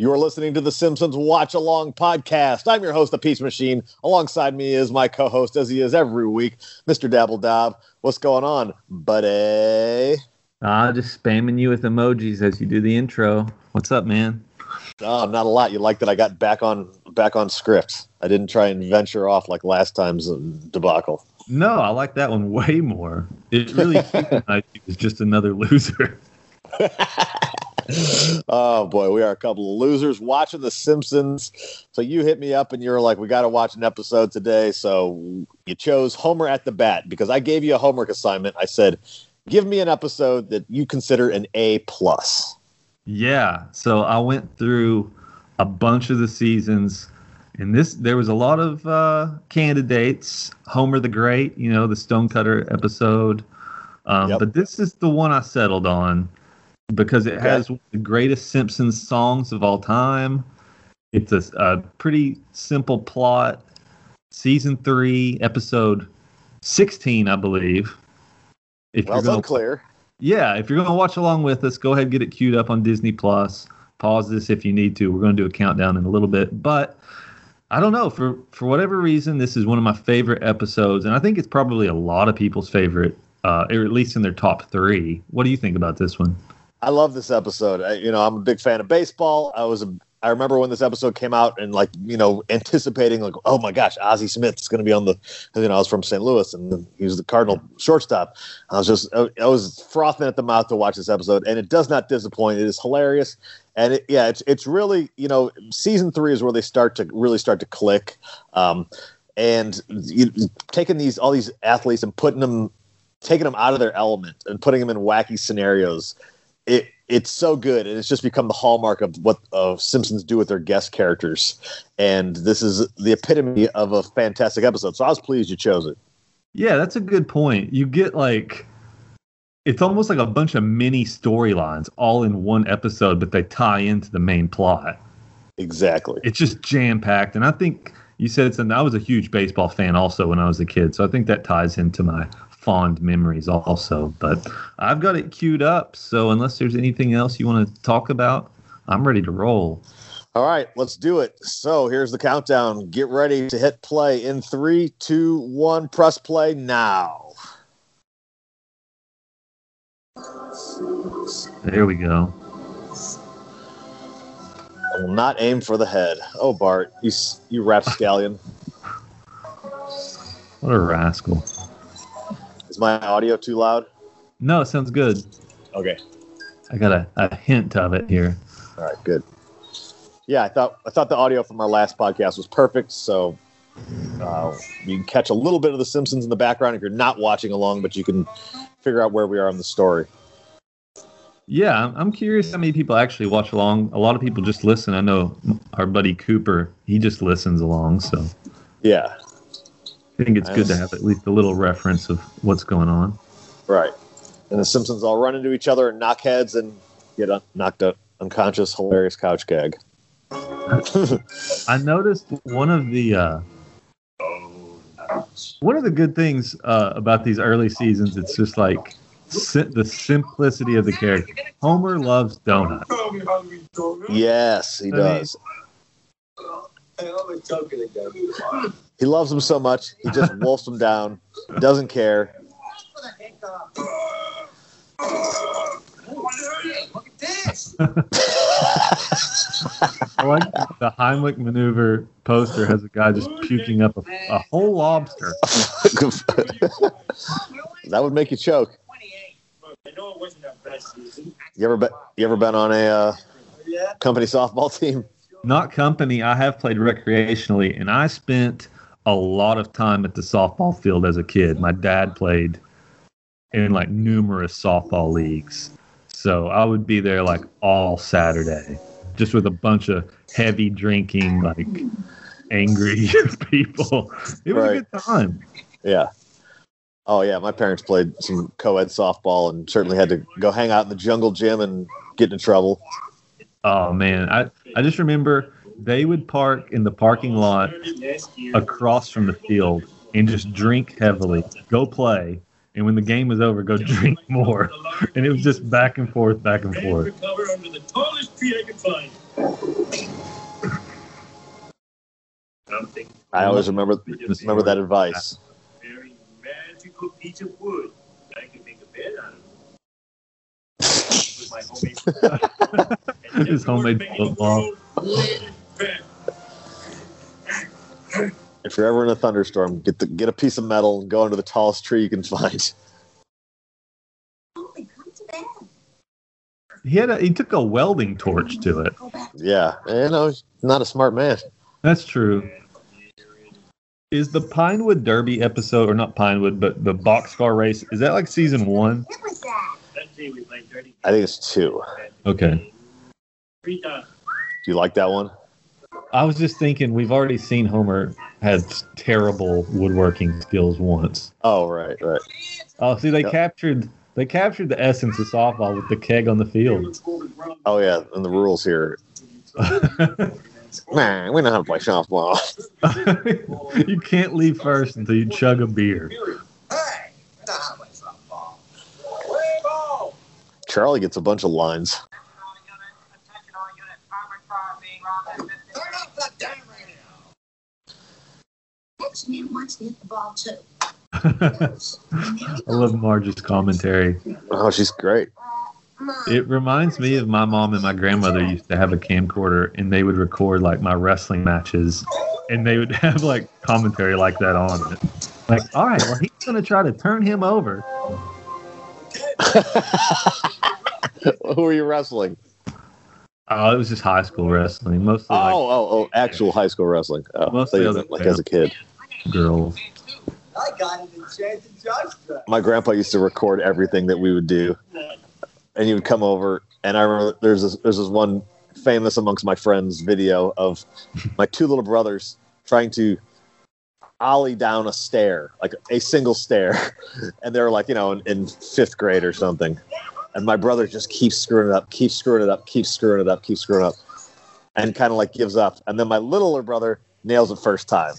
You are listening to the Simpsons Watch Along podcast. I'm your host, the Peace Machine. Alongside me is my co-host, as he is every week, Mr. Dabble Dab. What's going on, buddy? Ah, just spamming you with emojis as you do the intro. What's up, man? Oh, not a lot. You like that I got back on back on script. I didn't try and venture off like last time's debacle. No, I like that one way more. It really was just another loser. oh boy, we are a couple of losers watching The Simpsons. So you hit me up and you're like, we got to watch an episode today. So you chose Homer at the Bat because I gave you a homework assignment. I said, give me an episode that you consider an A plus. Yeah. So I went through a bunch of the seasons. And this, there was a lot of uh, candidates. Homer the Great, you know, the Stonecutter episode. Um, yep. But this is the one I settled on because it okay. has the greatest Simpsons songs of all time. It's a, a pretty simple plot. Season three, episode sixteen, I believe. If well, you're gonna, unclear. Yeah, if you're going to watch along with us, go ahead and get it queued up on Disney Plus. Pause this if you need to. We're going to do a countdown in a little bit, but I don't know for for whatever reason, this is one of my favorite episodes, and I think it's probably a lot of people's favorite, uh, or at least in their top three. What do you think about this one? I love this episode. I, you know, I'm a big fan of baseball. I was a I remember when this episode came out and like you know anticipating like oh my gosh Ozzie Smith is going to be on the you know I was from St. Louis and he was the Cardinal shortstop. I was just I was frothing at the mouth to watch this episode and it does not disappoint. It is hilarious and it, yeah it's it's really you know season three is where they start to really start to click. Um, and you, taking these all these athletes and putting them taking them out of their element and putting them in wacky scenarios it it's so good and it's just become the hallmark of what uh, simpsons do with their guest characters. And this is the epitome of a fantastic episode. So i was pleased you chose it. Yeah that's a good point. You get like it's almost like a bunch of mini storylines all in one episode but they tie into the main plot. Exactly. It's just jam packed and i think you said it's and i was a huge baseball fan also when i was a kid so i think that ties into my fond memories also. But I've got it queued up. So unless there's anything else you want to talk about, I'm ready to roll. All right, let's do it. So here's the countdown. Get ready to hit play in three, two, one. Press play now. There we go. I will not aim for the head. Oh, Bart, you you rapscallion. what a rascal. Is my audio too loud? No, it sounds good. Okay. I got a, a hint of it here. All right, good. Yeah, I thought I thought the audio from our last podcast was perfect. So uh, you can catch a little bit of The Simpsons in the background if you're not watching along, but you can figure out where we are in the story. Yeah, I'm curious how many people actually watch along. A lot of people just listen. I know our buddy Cooper, he just listens along. So yeah, I think it's good to have at least a little reference of what's going on. Right. And the Simpsons all run into each other and knock heads and get un- knocked out unconscious. Hilarious couch gag. I noticed one of the uh, one of the good things uh, about these early seasons. It's just like si- the simplicity of the character. Homer loves donuts. Yes, he does. He loves them so much, he just wolfs them down. Doesn't care. I like the Heimlich maneuver poster has a guy just puking up a, a whole lobster. that would make you choke. You ever been? You ever been on a uh, company softball team? Not company. I have played recreationally, and I spent a lot of time at the softball field as a kid. My dad played in like numerous softball leagues. So I would be there like all Saturday, just with a bunch of heavy drinking, like angry people. It was right. a good time. Yeah. Oh yeah, my parents played some co-ed softball and certainly had to go hang out in the jungle gym and get in trouble. Oh man, I I just remember they would park in the parking lot across from the field and just drink heavily, go play, and when the game was over, go drink more. And it was just back and forth, back and forth. Recover under the tallest tree I can find. Something I always remember remember that advice. very magical piece of wood that I can make a bed out of. With my homemade football. His homemade football. If you're ever in a thunderstorm, get the get a piece of metal and go under the tallest tree you can find. Only come to bed. He had a, he took a welding torch to it. Yeah, you know, he's not a smart man. That's true. Is the Pinewood Derby episode, or not Pinewood, but the boxcar race, is that like season one? What was that? That day we played dirty. I think it's two. Okay. Three. Do you like that one? I was just thinking, we've already seen Homer had terrible woodworking skills once. Oh, right, right. Oh, see, they Yep. captured they captured the essence of softball with the keg on the field. Oh, yeah, and the rules here. Man, we know how to play softball. you can't leave first until you chug a beer. Hey, know how to play softball. Play ball. Charlie gets a bunch of lines. Next man wants to hit the ball too. I love Marge's commentary. Oh, she's great. Uh, it reminds me of my mom and my grandmother used to have a camcorder and they would record like my wrestling matches and they would have like commentary like that on it. Like, all right, well, he's going to try to turn him over. Who are you wrestling? Oh, it was just high school wrestling, mostly Oh, like oh, oh, oh actual high school wrestling. Oh, Most I thought you of the meant, like as a kid. Girls. I got it in chance to judge that. My grandpa used to record everything that we would do, and he would come over. And I remember there's this, there's this one famous amongst my friends video of my two little brothers trying to ollie down a stair, like a single stair, and they're like you know in, in fifth grade or something. And my brother just keeps screwing it up, keeps screwing it up, keeps screwing it up, keeps screwing it up, and kind of like gives up. And then my littler brother nails it first time.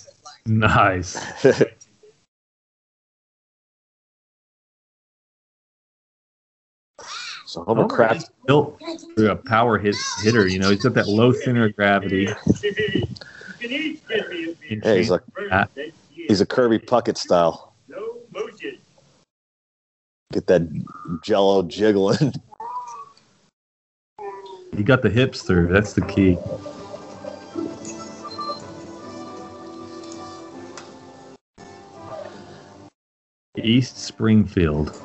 Nice. so Homer Homer built through a power hit hitter. You know, he's got that low center of gravity. You can each give me a beer. Yeah, he's like he's a Kirby Puckett style. Get that Jello jiggling. He got the hips through. That's the key. East Springfield.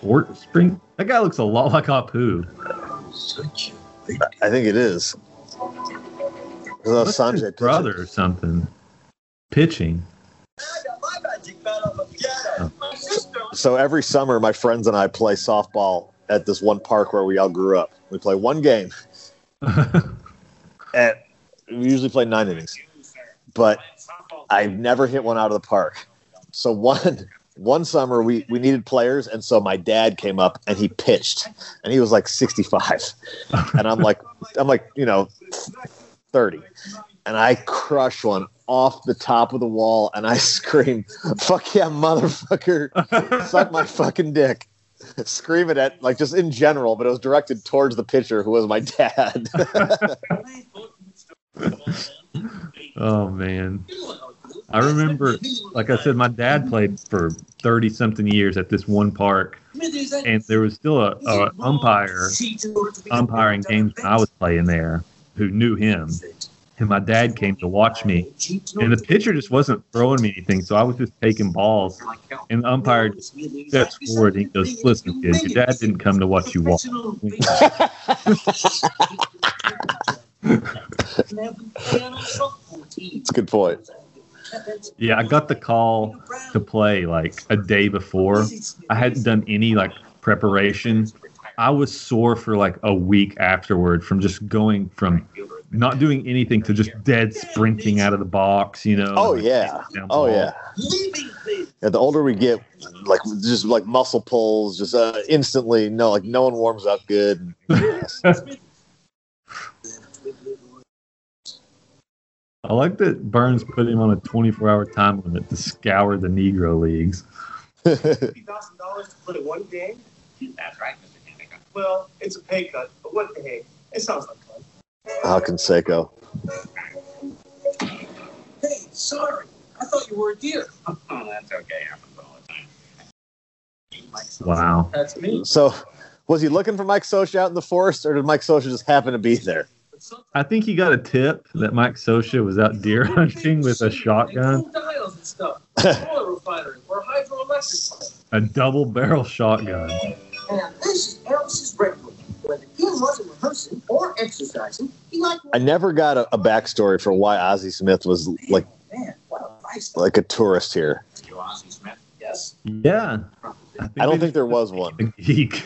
Fort Spring. That guy looks a lot like Apu. Such I think it is. That's What's his Sanjay brother or something. Pitching. I got my magic man on the piano. My sister. So every summer, my friends and I play softball at this one park where we all grew up. We play one game, and we usually play nine innings. But I've never hit one out of the park. So one one summer we we needed players, and so my dad came up and he pitched, and he was like sixty five, and I'm like I'm like you know thirty, and I crush one off the top of the wall, and I scream, "Fuck yeah, motherfucker!" Suck my fucking dick. Scream it at like just in general, but it was directed towards the pitcher who was my dad. oh man. I remember, like I said, my dad played for thirty something years at this one park, and there was still a, a umpire umpiring games when I was playing there who knew him. And my dad came to watch me, and the pitcher just wasn't throwing me anything, so I was just taking balls. And the umpire just steps forward and he goes, "Listen, kid, your dad didn't come to watch you walk." It's a good point. Yeah, I got the call to play like a day before. I hadn't done any like preparation. I was sore for like a week afterward from just going from not doing anything to just dead sprinting out of the box, you know. Oh yeah. Oh yeah. Yeah, the older we get, like just like muscle pulls, just uh, instantly. No, like no one warms up good. I like that Burns put him on a 24-hour time limit to scour the Negro leagues. Fifty thousand dollars to play one game? That's right, Mr. Canseco. Well, it's a pay cut, but what the heck? It sounds like fun. How can Seiko? Hey, sorry. I thought you were a deer. Oh, that's okay. Happens all the time. Wow. That's me. So, was he looking for Mike Scioscia out in the forest, or did Mike Scioscia just happen to be there? But sometimes I think he got a tip that Mike Scioscia was out deer hunting with a shotgun, And cool dials and stuff. Oil refinery or hydroelectric plant. a double barrel shotgun. And this is Elvis's Redwood. When the wasn't rehearsing or exercising, he liked. I never got a, a backstory for why Ozzie Smith was like Man, what a nice like a tourist here. You Ozzie Smith? Yes. Yeah. I don't think there was one. a geek.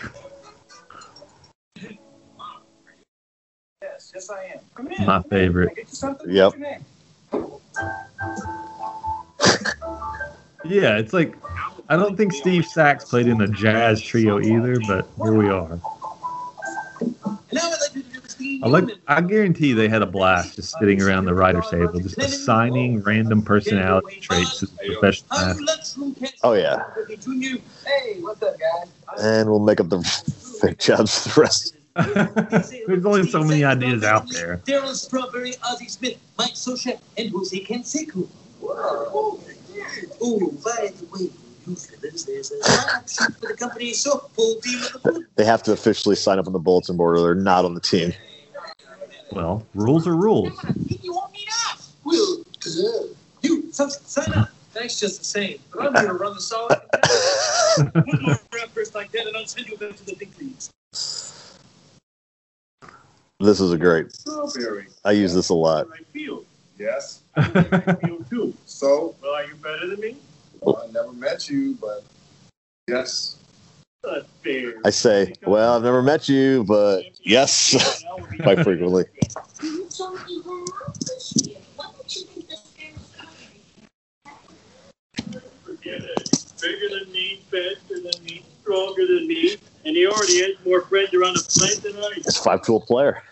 Yes, yes I am. Come in. My favorite. Can I get you something? Yep. What's your name? Yeah, it's like I don't think Steve Sax played in a jazz trio either, but here we are. I'd like you to do the Steve I like. Newman. I guarantee they had a blast just sitting around the writers' table, just assigning random personality traits to the professional athletes. you lunchroom catch- Oh, yeah. Junior. Hey, what's up, guys? And we'll make up the fake jobs for the rest. There's only so many ideas out there. Darryl Strawberry, Ozzie Smith, Mike Scioscia, and Jose Canseco. Oh, by the way, you fellas, there's a lineup for the company's softball team the. They have to officially sign up on the bulletin board, or they're not on the team. Well, rules are rules. You won't need us. Well, you, sign up. Thanks just the same. But I'm here to run the solid. Put more efforts like that and I'll send you back to the big leagues. This is a great. Strawberry. I use this a lot. I feel. Yes. I feel too. So, Well, are you better than me? well, I never met you, but yes. Not fair. I say, well, I've never met you, but yes, quite frequently. You told me home this year. What did you think the Spanish Forget it. Bigger than me, faster than me, stronger than me, and he already has more friends around the planet than I do. It's a five tool player.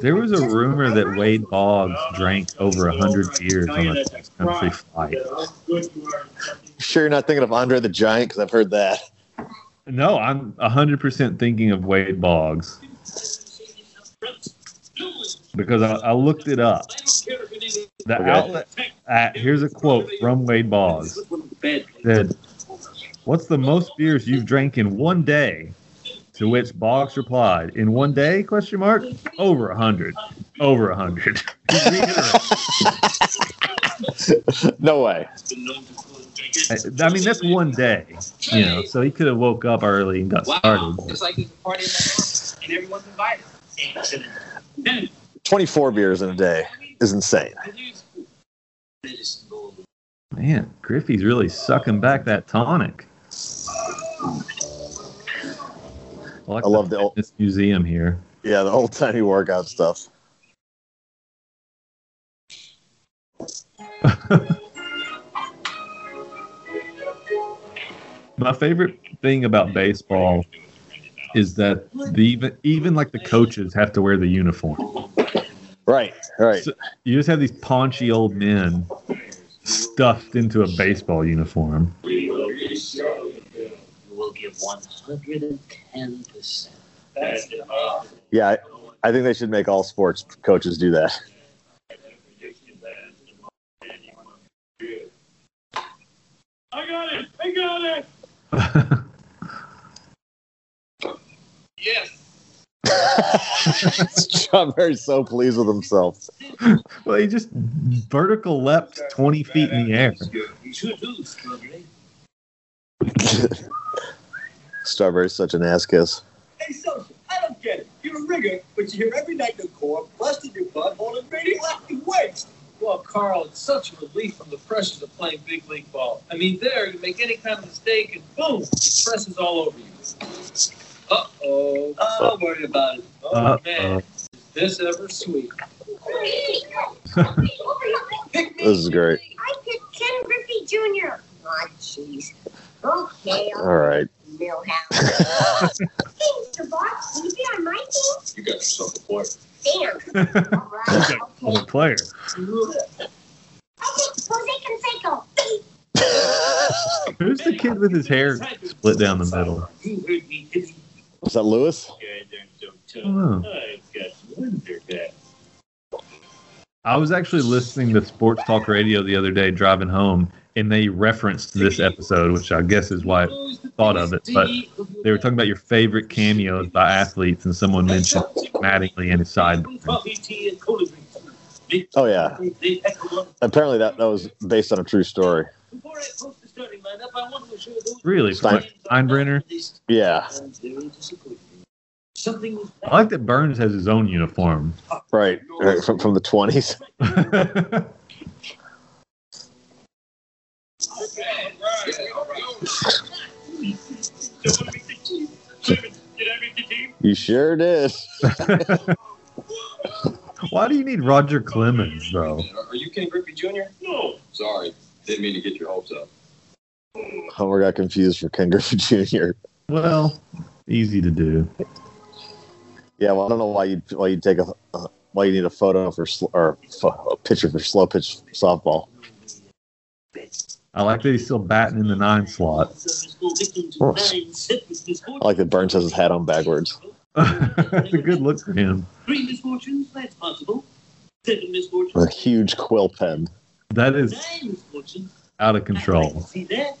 There was a rumor that Wade Boggs drank over a hundred beers on a country flight. How good you are. Sure, you're not thinking of Andre the Giant because I've heard that. No, I'm hundred percent thinking of Wade Boggs because I, I looked it up. The outlet. Uh, here's a quote from Wade Boggs. Said, "What's the most beers you've drank in one day?" To which Boggs replied, "In one day?" Question mark. Over a hundred. Over a hundred. No way. I mean, that's one day, you know. So he could have woke up early and got Wow. started. It's like there's a party in the house and everyone's invited. 24 beers in a day is insane. Man, Griffey's really sucking back that tonic. Like I love the old, this museum here. yeah, the old timey workout stuff. My favorite thing about baseball is that the even even like the coaches have to wear the uniform. Right, right. So- You just have these paunchy old men stuffed into a baseball uniform. We will give 110%. that's it. Uh, Yeah, I, I think they should make all sports coaches do that. I got it. I got it. Yes. Strawberry's so pleased with himself. well, he just vertical leapt 20 feet in the air. You should do, Strawberry. Strawberry's such an ass kiss. Hey, Scioscia, I don't get it. You're a rigger, but you're here every night in the court, busting your butt, holding radioactive waste. Well, Carl, it's such a relief from the pressures of playing big league ball. I mean, there, you make any kind of mistake and boom, it presses all over you. Uh oh. Oh, don't worry about it. Oh, Uh-oh. man. Is this ever sweet? Pick me. This is great. I picked Ken Griffey Jr. Oh, jeez. Okay, All right. Milhouse. hey, Mr. Boss, you be on my team? You got yourself a boyfriend. Damn. All right. Well, Okay. the player. Okay, Jose Canseco. Who's the kid with his hair split down the middle? You heard me, Timmy. Was that Lewis? I'm so tough. Oh. I've got wonder back. I was actually listening to Sports Talk Radio the other day driving home, and they referenced this episode, which I guess is why I thought of it. But they were talking about your favorite cameos by athletes, and someone mentioned Mattingly and his sideburns. Coffee, tea, and cola drinks. They- Oh, yeah. they pack a lot. Apparently, that, that was based on a true story. Before I post the starting lineup, I want to assure those Really? Stein- Steinbrenner? Yeah, I'm very disappointed. Something I like that Burns has his own uniform. right. right from, from the 20s. You sure did. Why do you need Roger Clemens, though? Are you Ken Griffey Jr.? No. Sorry, didn't mean to get your hopes up. Homer got confused for Ken Griffey Jr. Well, easy to do. Yeah, well, I don't know why you why you take a uh, why you need a photo for sl- or pho- a picture for slow pitch softball. I like that he's still batting in the nine slot. course. I like that Burns has his hat on backwards. It's a good look for him. Three misfortunes, that's possible. Seven misfortunes. A huge quill pen. That is out of control. to See that?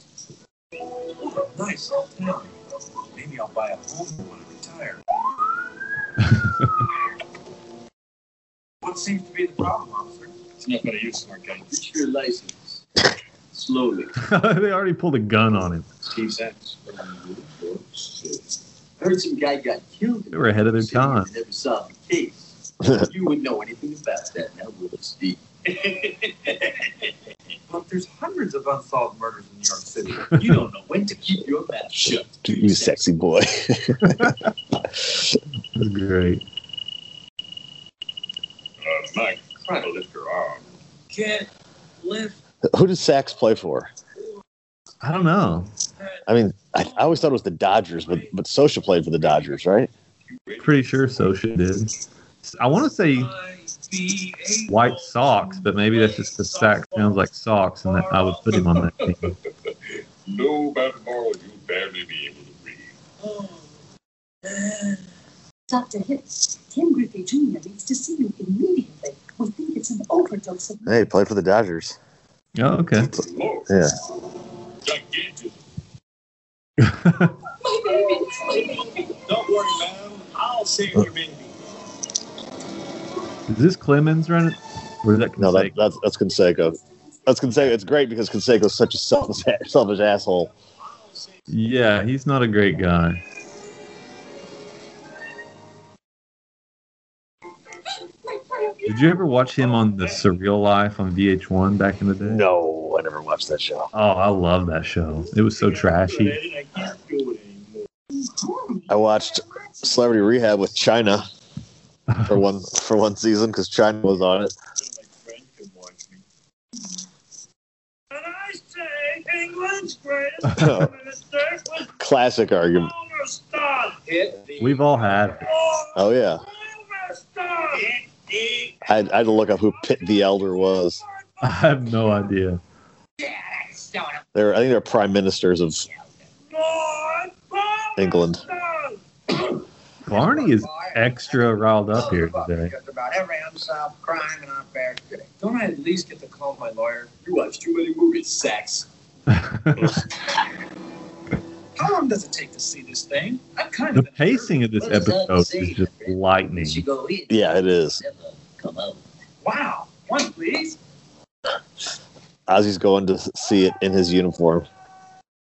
Nice. Maybe I'll buy a home when I retire. what seems to be the problem, officer? It's not going to use smart gun. Get your license. Slowly. they already pulled a gun on him. Steve Sax. Heard some guy got killed. in They were ahead of their time. and Never solved the case. you wouldn't know anything about that now, would you, Steve? Look, there's hundreds of unsolved murders in New York City. You don't know when to keep your mouth shut. You sexy boy. That's great. Uh, Mike, try to lift your arm. Can't lift. Who does Sax play for? I don't know. I mean, I, I always thought it was the Dodgers, but but Scioscia played for the Dodgers, right? Pretty sure Scioscia did. I want to say White Sox, but maybe that's just the sack sounds like socks, and that I would put him on that team. No, about tomorrow you'll barely be able to breathe. Oh. Dr. Hitz, Tim Griffey Jr. needs to see you immediately. We think it's an overdose of Hey, he played for the Dodgers. Oh, okay. Yeah. gigantic. my baby. my baby. Don't worry, ma'am. I'll save your baby. Is this Clemens running? Or is that No, that, that's that's Canseco. That's Canseco. It's great because Canseco's such a selfish, selfish asshole. Yeah, he's not a great guy. Did you ever watch him on The Surreal Life on VH1 back in the day? No, I never watched that show. Oh, I love that show. It was so trashy. I can't do it anymore. I watched Celebrity Rehab with Chyna for one for one season because Chyna was on it. My friend can watch me. And I say England's greatest minister was Classic argument. Homer Stott. Hit the We've all had it. Oh yeah, Homer Stott. I had, I had to look up who Pitt the Elder was. I have no idea. They were, I think they're prime ministers of England. Barney is extra riled up here today. About every unsolved crime in our. Don't I at least get to call my lawyer? You watch too many movies, Sax. How long does it take to see this thing? I'm kind The of in a pacing of this What episode say, is just lightning. You go in, Yeah, it is. come. Wow. One, please. Ozzy's going to see it in his uniform.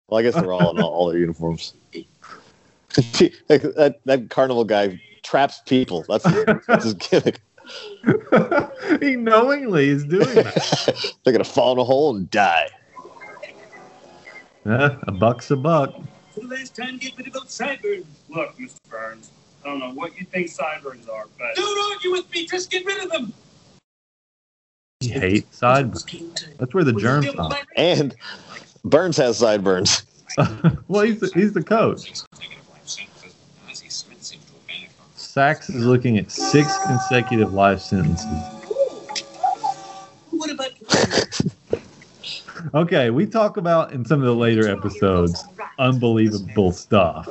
Well, I guess they're all in all, all their uniforms. that, that carnival guy traps people. That's, that's his gimmick. he knowingly is doing that. They're gonna fall in a hole and die. Yeah, a buck's a buck. For the last time, get rid of those sideburns. Look, Mr. Burns, I don't know what you think sideburns are, but Don't argue with me. Just get rid of them. He hates sideburns. That's where the germs Still are. And Burns has sideburns. well, he's the, he's the coach. Sax is looking at six consecutive life sentences. Okay, we talk about in some of the later episodes unbelievable stuff.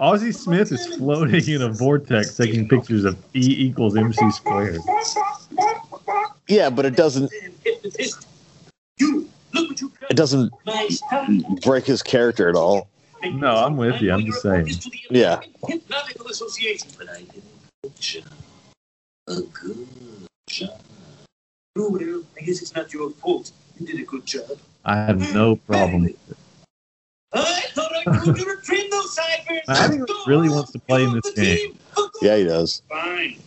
Ozzie Smith is floating in a vortex taking pictures of E equals MC squared. Yeah, but it doesn't hypnotist? You look what you got. it doesn't break his character at all. No, I'm with you. I'm just saying. Yeah. Hypnotical Association, but I a good job. A good job. Well, I guess it's not your fault. You did a good job. I have no problem. with it. I thought I could never train those ciphers. I think he really wants to play in this game. Yeah, he does. Fine.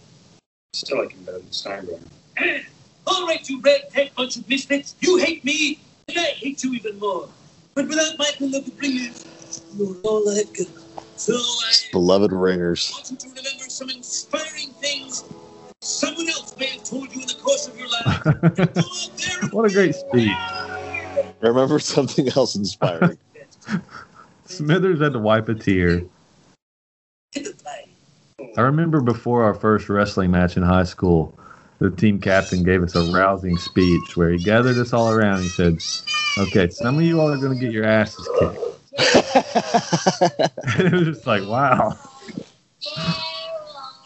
Still like him better than Steinbrenner. All right, you red tech bunch of misfits. You hate me, and I hate you even more. But without my beloved bringers, you're all I've got. So I Beloved ringers. want you to remember some inspiring things someone else may have told you in the course of your life. And go out there and What a great speech. Remember something else inspiring. Smithers had to wipe a tear. hit the play. I remember before our first wrestling match in high school, the team captain gave us a rousing speech where he gathered us all around. He said, Okay, some of you all are going to get your asses kicked. and it was just like, wow.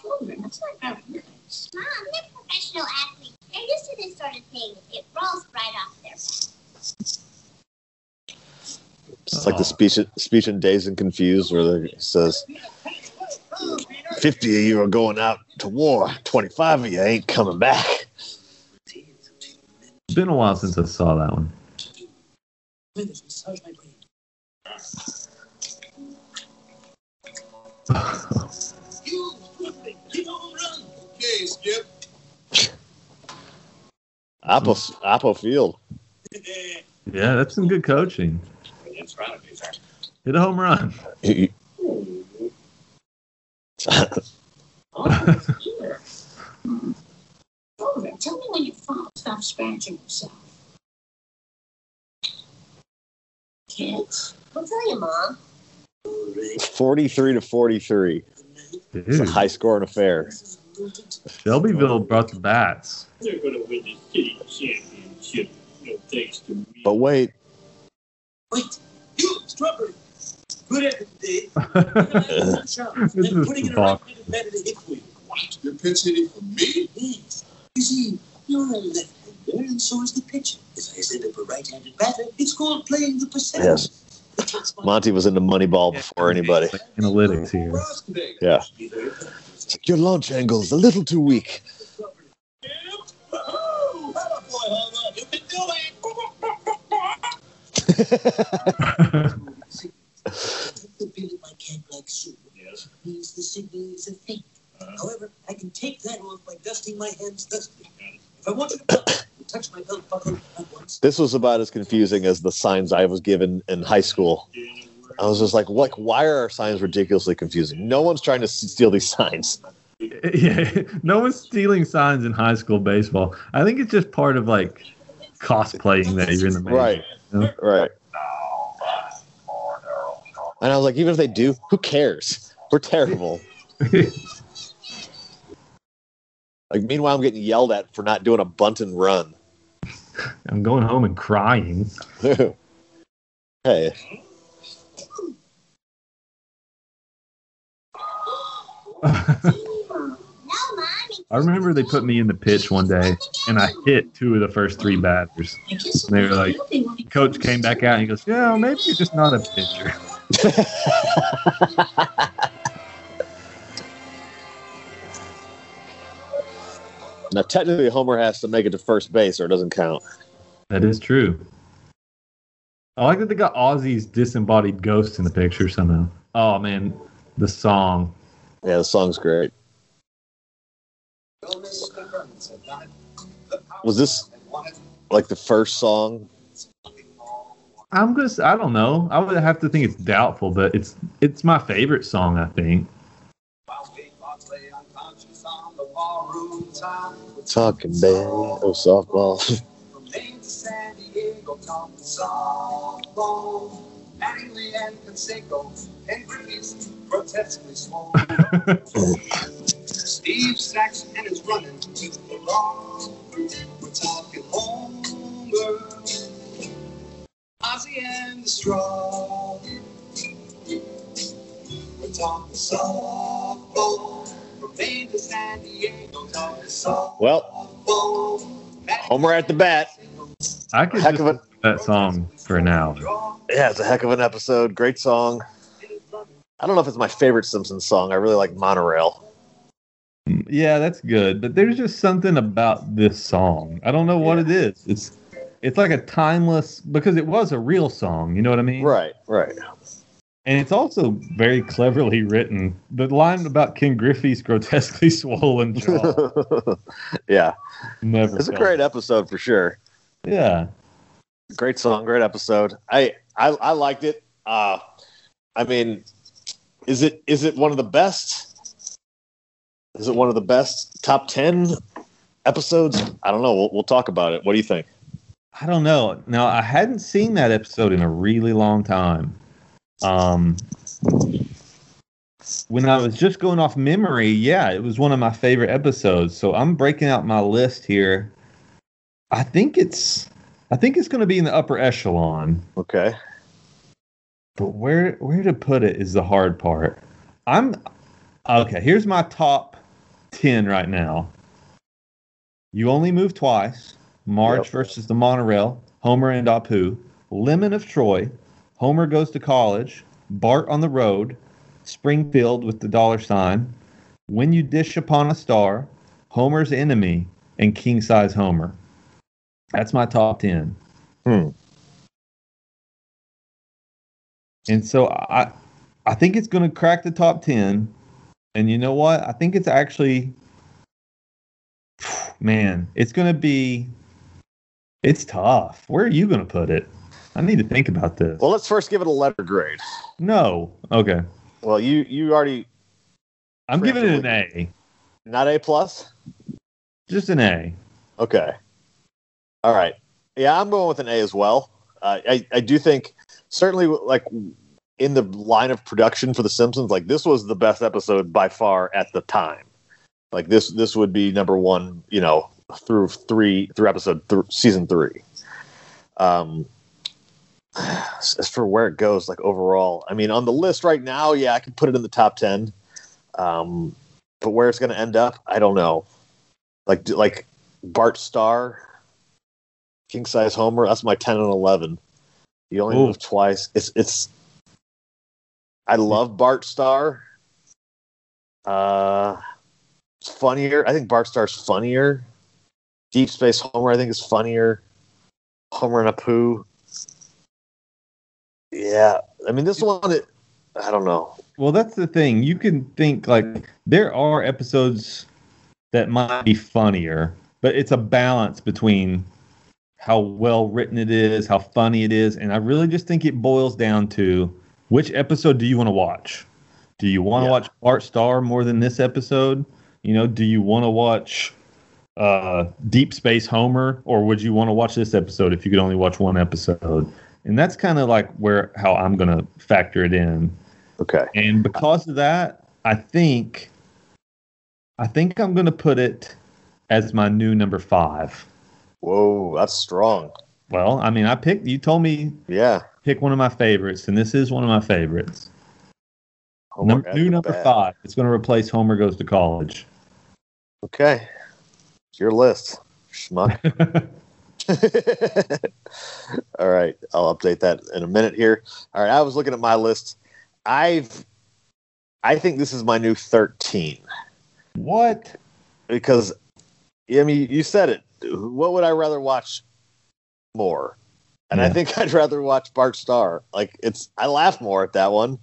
Children, that's not very nice. Mom, they're professional athletes. They're used to this sort of thing. It rolls right off their back. It's like the oh. speech speech in Dazed and Confused where it says, 50 of you are going out to war, 25 of you ain't coming back. It's been a while since I saw that one. Smithers, massage my brain. You, Smithers, hit a home run. Okay, Skip. Apple, Apple Field. Yeah, that's some good coaching. It's trying to be there. Hit a home run. Oh, here. Children, tell me when you fall. Stop scratching yourself. Kids, I'll tell you, Mom. 43 to 43. It's a high scoring affair. Shelbyville brought the bats. They're going to win the city championship. No thanks to me. But wait, Wait, you, Strawberry. Good effort today. This and is putting in a Bach. right-handed batter to hit for you. What? You're pinch hitting for me? Yes. You see, you're a left-hander, and so is the pitcher. If I send up a right-handed batter, it's called playing the percentage. Yes. It takes my- Monty was into Moneyball before anybody. Like analytics here. Yeah. Your launch angle is a little too weak. Like means the signal is a fake. However, I can take that off by dusting my hands. If I want to touch, my belt buckle at once. This was about as confusing as the signs I was given in high school. I was just like, what? Why are our signs ridiculously confusing? No one's trying to steal these signs. yeah, no one's stealing signs in high school baseball. I think it's just part of like cosplaying that you're in the major. Right. Yeah. Right. And I was like, even if they do, who cares? We're terrible. Like, meanwhile, I'm getting yelled at for not doing a bunt and run. I'm going home and crying. hey. I remember they put me in the pitch one day and I hit two of the first three batters. Guess They were like, nothing when it Coach came back out and he goes, Yeah, maybe you're just not a pitcher. now technically Homer has to make it to first base or it doesn't count. That is true. I like that they got Ozzy's disembodied ghost in the picture somehow. Oh man, the song. Yeah, the song's great. Was this like the first song? I'm gonna. I don't know. I would have to think it's doubtful, but it's it's my favorite song. I think. Talking bad. Oh, softball. Mattingly and Canseco, and Griffey's grotesquely small. Steve Saxon is running to the law. We're talking Homer, Ozzy and the Straw. We're talking softball from Maine to San Diego. Talking softball. Well, Homer at the bat. I could Heck of a- that song for an hour. Yeah, it's a heck of an episode. Great song. I don't know if it's my favorite Simpsons song. I really like Monorail. Yeah, that's good. But there's just something about this song. I don't know what Yeah. it is. It's it's like a timeless because it was a real song. You know what I mean? Right, right. And it's also very cleverly written. The line about Ken Griffey's grotesquely swollen jaw. yeah, never. it's a great episode for sure. Yeah. Great song, great episode. I I, I liked it. Uh, I mean, is it is it one of the best? Is it one of the best top ten episodes? I don't know. We'll, we'll talk about it. What do you think? I don't know. Now I hadn't seen that episode in a really long time. Um when I was just going off memory, yeah, it was one of my favorite episodes. So I'm breaking out my list here. I think it's I think it's going to be in the upper echelon, Okay. but where where to put it is the hard part. I'm okay, here's my top 10 right now. You only move twice. Marge Yep. versus the monorail. Homer and Apu. Lemon of Troy. Homer goes to college. Bart on the road. Springfield with the dollar sign. When you dish upon a star. Homer's enemy and king size Homer. That's my top 10. Hmm. And so I I think it's going to crack the top 10. And you know what? I think it's actually man, it's going to be it's tough. Where are you going to put it? I need to think about this. Well, let's first give it a letter grade. no. Okay. Well, you you already I'm giving it an A. not A plus. Just an A. Okay. All right. Yeah, I'm going with an A as well. Uh, I I do think certainly like in the line of production for The Simpsons, like this was the best episode by far at the time. Like this this would be number one, you know, through three through episode th- season three. Um, as for where it goes, like overall, I mean, on the list right now, yeah, I could put it in the top ten. Um, but where it's going to end up, I don't know. Like like Bart Star, King Size Homer. That's my ten and eleven. You only Ooh. move twice. It's it's. I love Bart Star. Uh, it's funnier. I think Bart Star's funnier. Deep Space Homer, I think, is funnier. Homer and Apu. Yeah, I mean, this one, it, I don't know. Well, that's the thing. You can think like there are episodes that might be funnier, but it's a balance between how well written it is, how funny it is, and I really just think it boils down to which episode do you want to watch? Do you want to Yeah. watch Bart Star more than this episode? You know, do you want to watch uh, Deep Space Homer, or would you want to watch this episode if you could only watch one episode? And that's kind of like where how I'm gonna factor it in. Okay. And because of that, I think I think I'm going to put it as my new number 5. Whoa, that's strong. Well, I mean, I picked you told me Yeah. Pick one of my favorites and this is one of my favorites. Homer Num- at new number bat. 5. It's going to replace Homer goes to college. Okay. It's your list, schmuck. All right, I'll update that in a minute here. All right, I was looking at my list. I've, I think this is my new thirteen What? because, I mean, you said it. What would I rather watch more? And I think I'd rather watch Bart Star. Like it's, I laugh more at that one.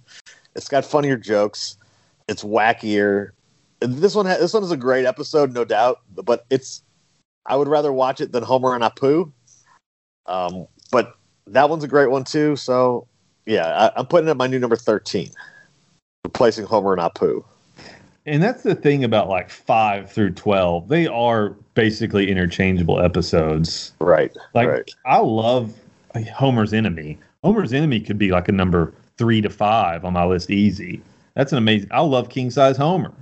It's got funnier jokes. It's wackier. This one, ha- this one is a great episode, no doubt. But it's, I would rather watch it than Homer and Apu. Um, but that one's a great one too. So yeah, I, I'm putting it my new number thirteen, replacing Homer and Apu. And that's the thing about like 5 through 12. They are basically interchangeable episodes. Right. Like right. I love Homer's enemy. Homer's Enemy could be like a number three to five on my list, easy. That's an amazing. I love King Size Homer,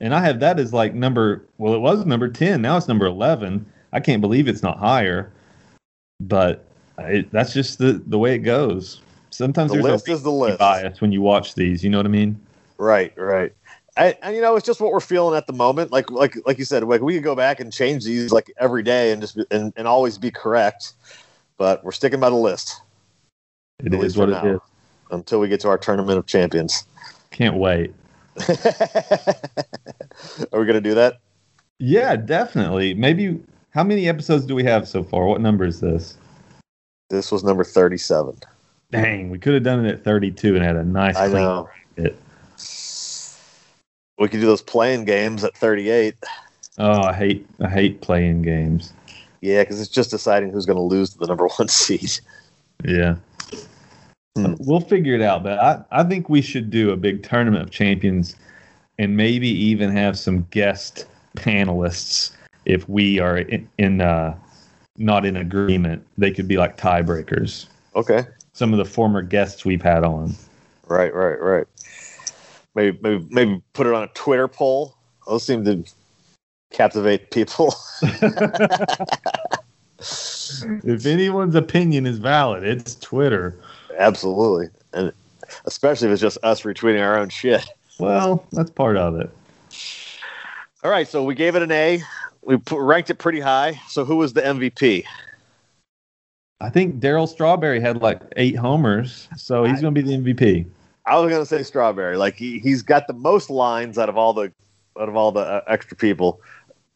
and I have that as like number. Well, it was number ten. Now it's number eleven. I can't believe it's not higher, but it, that's just the the way it goes. Sometimes The there's list a is the list. bias when you watch these. You know what I mean? Right, right. I, and you know, it's just what we're feeling at the moment. Like, like, like you said, like we could go back and change these like every day and just be, and, and always be correct. But we're sticking by the list It At is what it now. is. until we get to our tournament of champions. Can't wait. Are we gonna do that? Yeah, definitely. Maybe. How many episodes do we have so far? What number is this? This was number thirty-seven. Dang, we could have done it at 32 and had a nice I know. We could do those playing games at thirty-eight. Oh, I hate I hate playing games. Yeah, because it's just deciding who's going to lose to the number one seed. Yeah. Hmm. We'll figure it out, but I, I think we should do a big tournament of champions and maybe even have some guest panelists if we are in, in uh, not in agreement. They could be like tiebreakers. Okay. Some of the former guests we've had on. Right, right, right. Maybe, maybe, maybe put it on a Twitter poll. Those seem to captivate people. if anyone's opinion is valid, it's Twitter. Absolutely, and especially if it's just us retweeting our own shit. Well, that's part of it. All right, so we gave it an A. We put, ranked it pretty high. So who was the MVP? I think Darryl Strawberry had like eight homers, so he's going to be the MVP. I was gonna say Strawberry. Like he, he's got the most lines out of all the out of all the uh, extra people,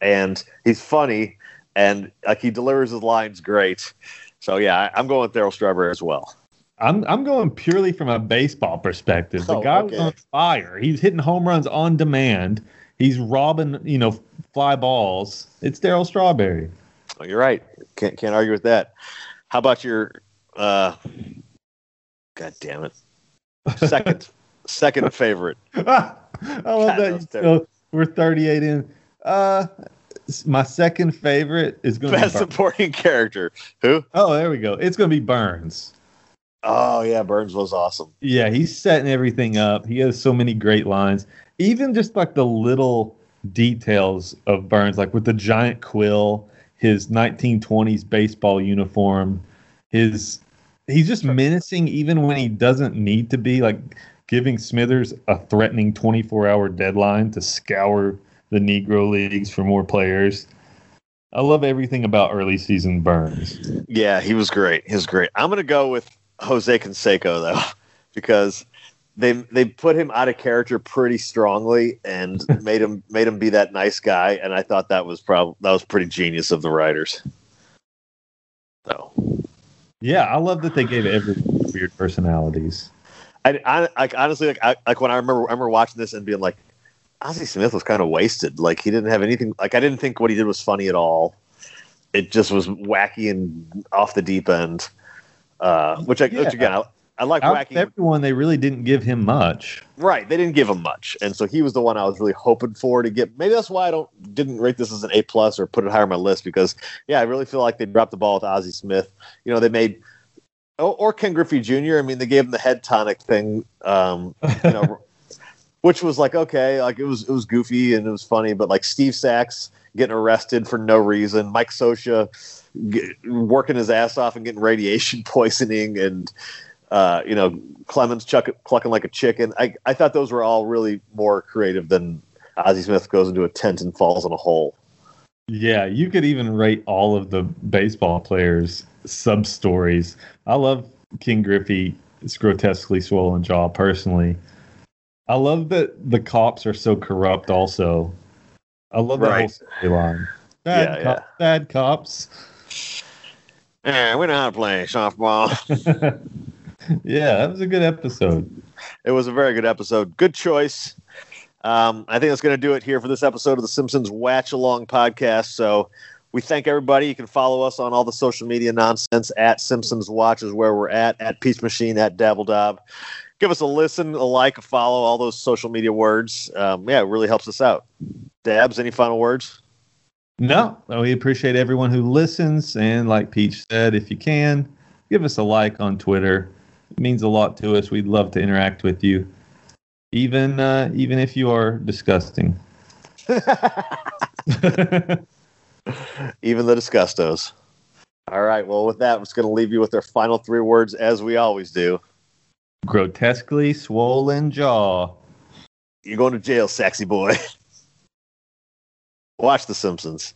and he's funny and like he delivers his lines great. So yeah, I, I'm going with Darryl Strawberry as well. I'm I'm going purely from a baseball perspective. The Oh, guy okay. was on fire. He's hitting home runs on demand. He's robbing, you know, fly balls. It's Darryl Strawberry. Oh, you're right. Can't can't argue with that. How about your uh God damn it. Second second favorite. I love God, that. that You was we're 38 in. Uh, my second favorite is going to be. Best Burns. supporting character. Who? Oh, there we go. It's going to be Burns. Oh yeah, Burns was awesome. Yeah, he's setting everything up. He has so many great lines. Even just like the little details of Burns, like with the giant quill, his 1920s baseball uniform, his he's just menacing even when he doesn't need to be like giving Smithers a threatening 24-hour deadline to scour the Negro leagues for more players. I love everything about early season Burns. Yeah, he was great. He was great. I'm gonna go with Jose Canseco though, because they they put him out of character pretty strongly and made him made him be that nice guy. And I thought that was probably that was pretty genius of the writers. So Yeah, I love that they gave everyone weird personalities. I, I like honestly like I, like when I remember I remember watching this and being like, Ozzie Smith was kind of wasted. Like he didn't have anything. Like I didn't think what he did was funny at all. It just was wacky and off the deep end. Uh, which I Yeah. which again I, I like Out wacky. everyone, they really didn't give him much. Right, they didn't give him much, and so he was the one I was really hoping for to get. Maybe that's why I don't didn't rate this as an A plus or put it higher on my list because yeah, I really feel like they dropped the ball with Ozzie Smith. You know, they made or, or Ken Griffey Jr. I mean, they gave him the head tonic thing, um, you know, which was like okay, like it was it was goofy and it was funny, but like Steve Sax getting arrested for no reason, Mike Scioscia get, working his ass off and getting radiation poisoning, and uh, you know Clemens chuck, clucking like a chicken. I I thought those were all really more creative than Ozzie Smith goes into a tent and falls in a hole. Yeah, you could even rate all of the baseball players' sub stories. I love Ken Griffey's grotesquely swollen jaw personally. I love that the cops are so corrupt also. I love that Right. whole storyline. Bad, Yeah, cop- bad cops. Yeah, we know how to play softball. yeah, that was a good episode. It was a very good episode. Good choice. Um, I think that's going to do it here for this episode of the Simpsons Watch Along podcast. So we thank everybody. You can follow us on all the social media nonsense at Simpsons Watch is where we're at, at Peach Machine, at Dabbledob. Give us a listen, a like, a follow, all those social media words. Um, yeah, it really helps us out. Dabs, any final words? No, we appreciate everyone who listens. And like Peach said, if you can, give us a like on Twitter. It means a lot to us. We'd love to interact with you, even uh, even if you are disgusting. Even the Disgustos. All right. Well, with that, I'm just going to leave you with our final three words, as we always do. Grotesquely swollen jaw. You're going to jail, sexy boy. Watch The Simpsons.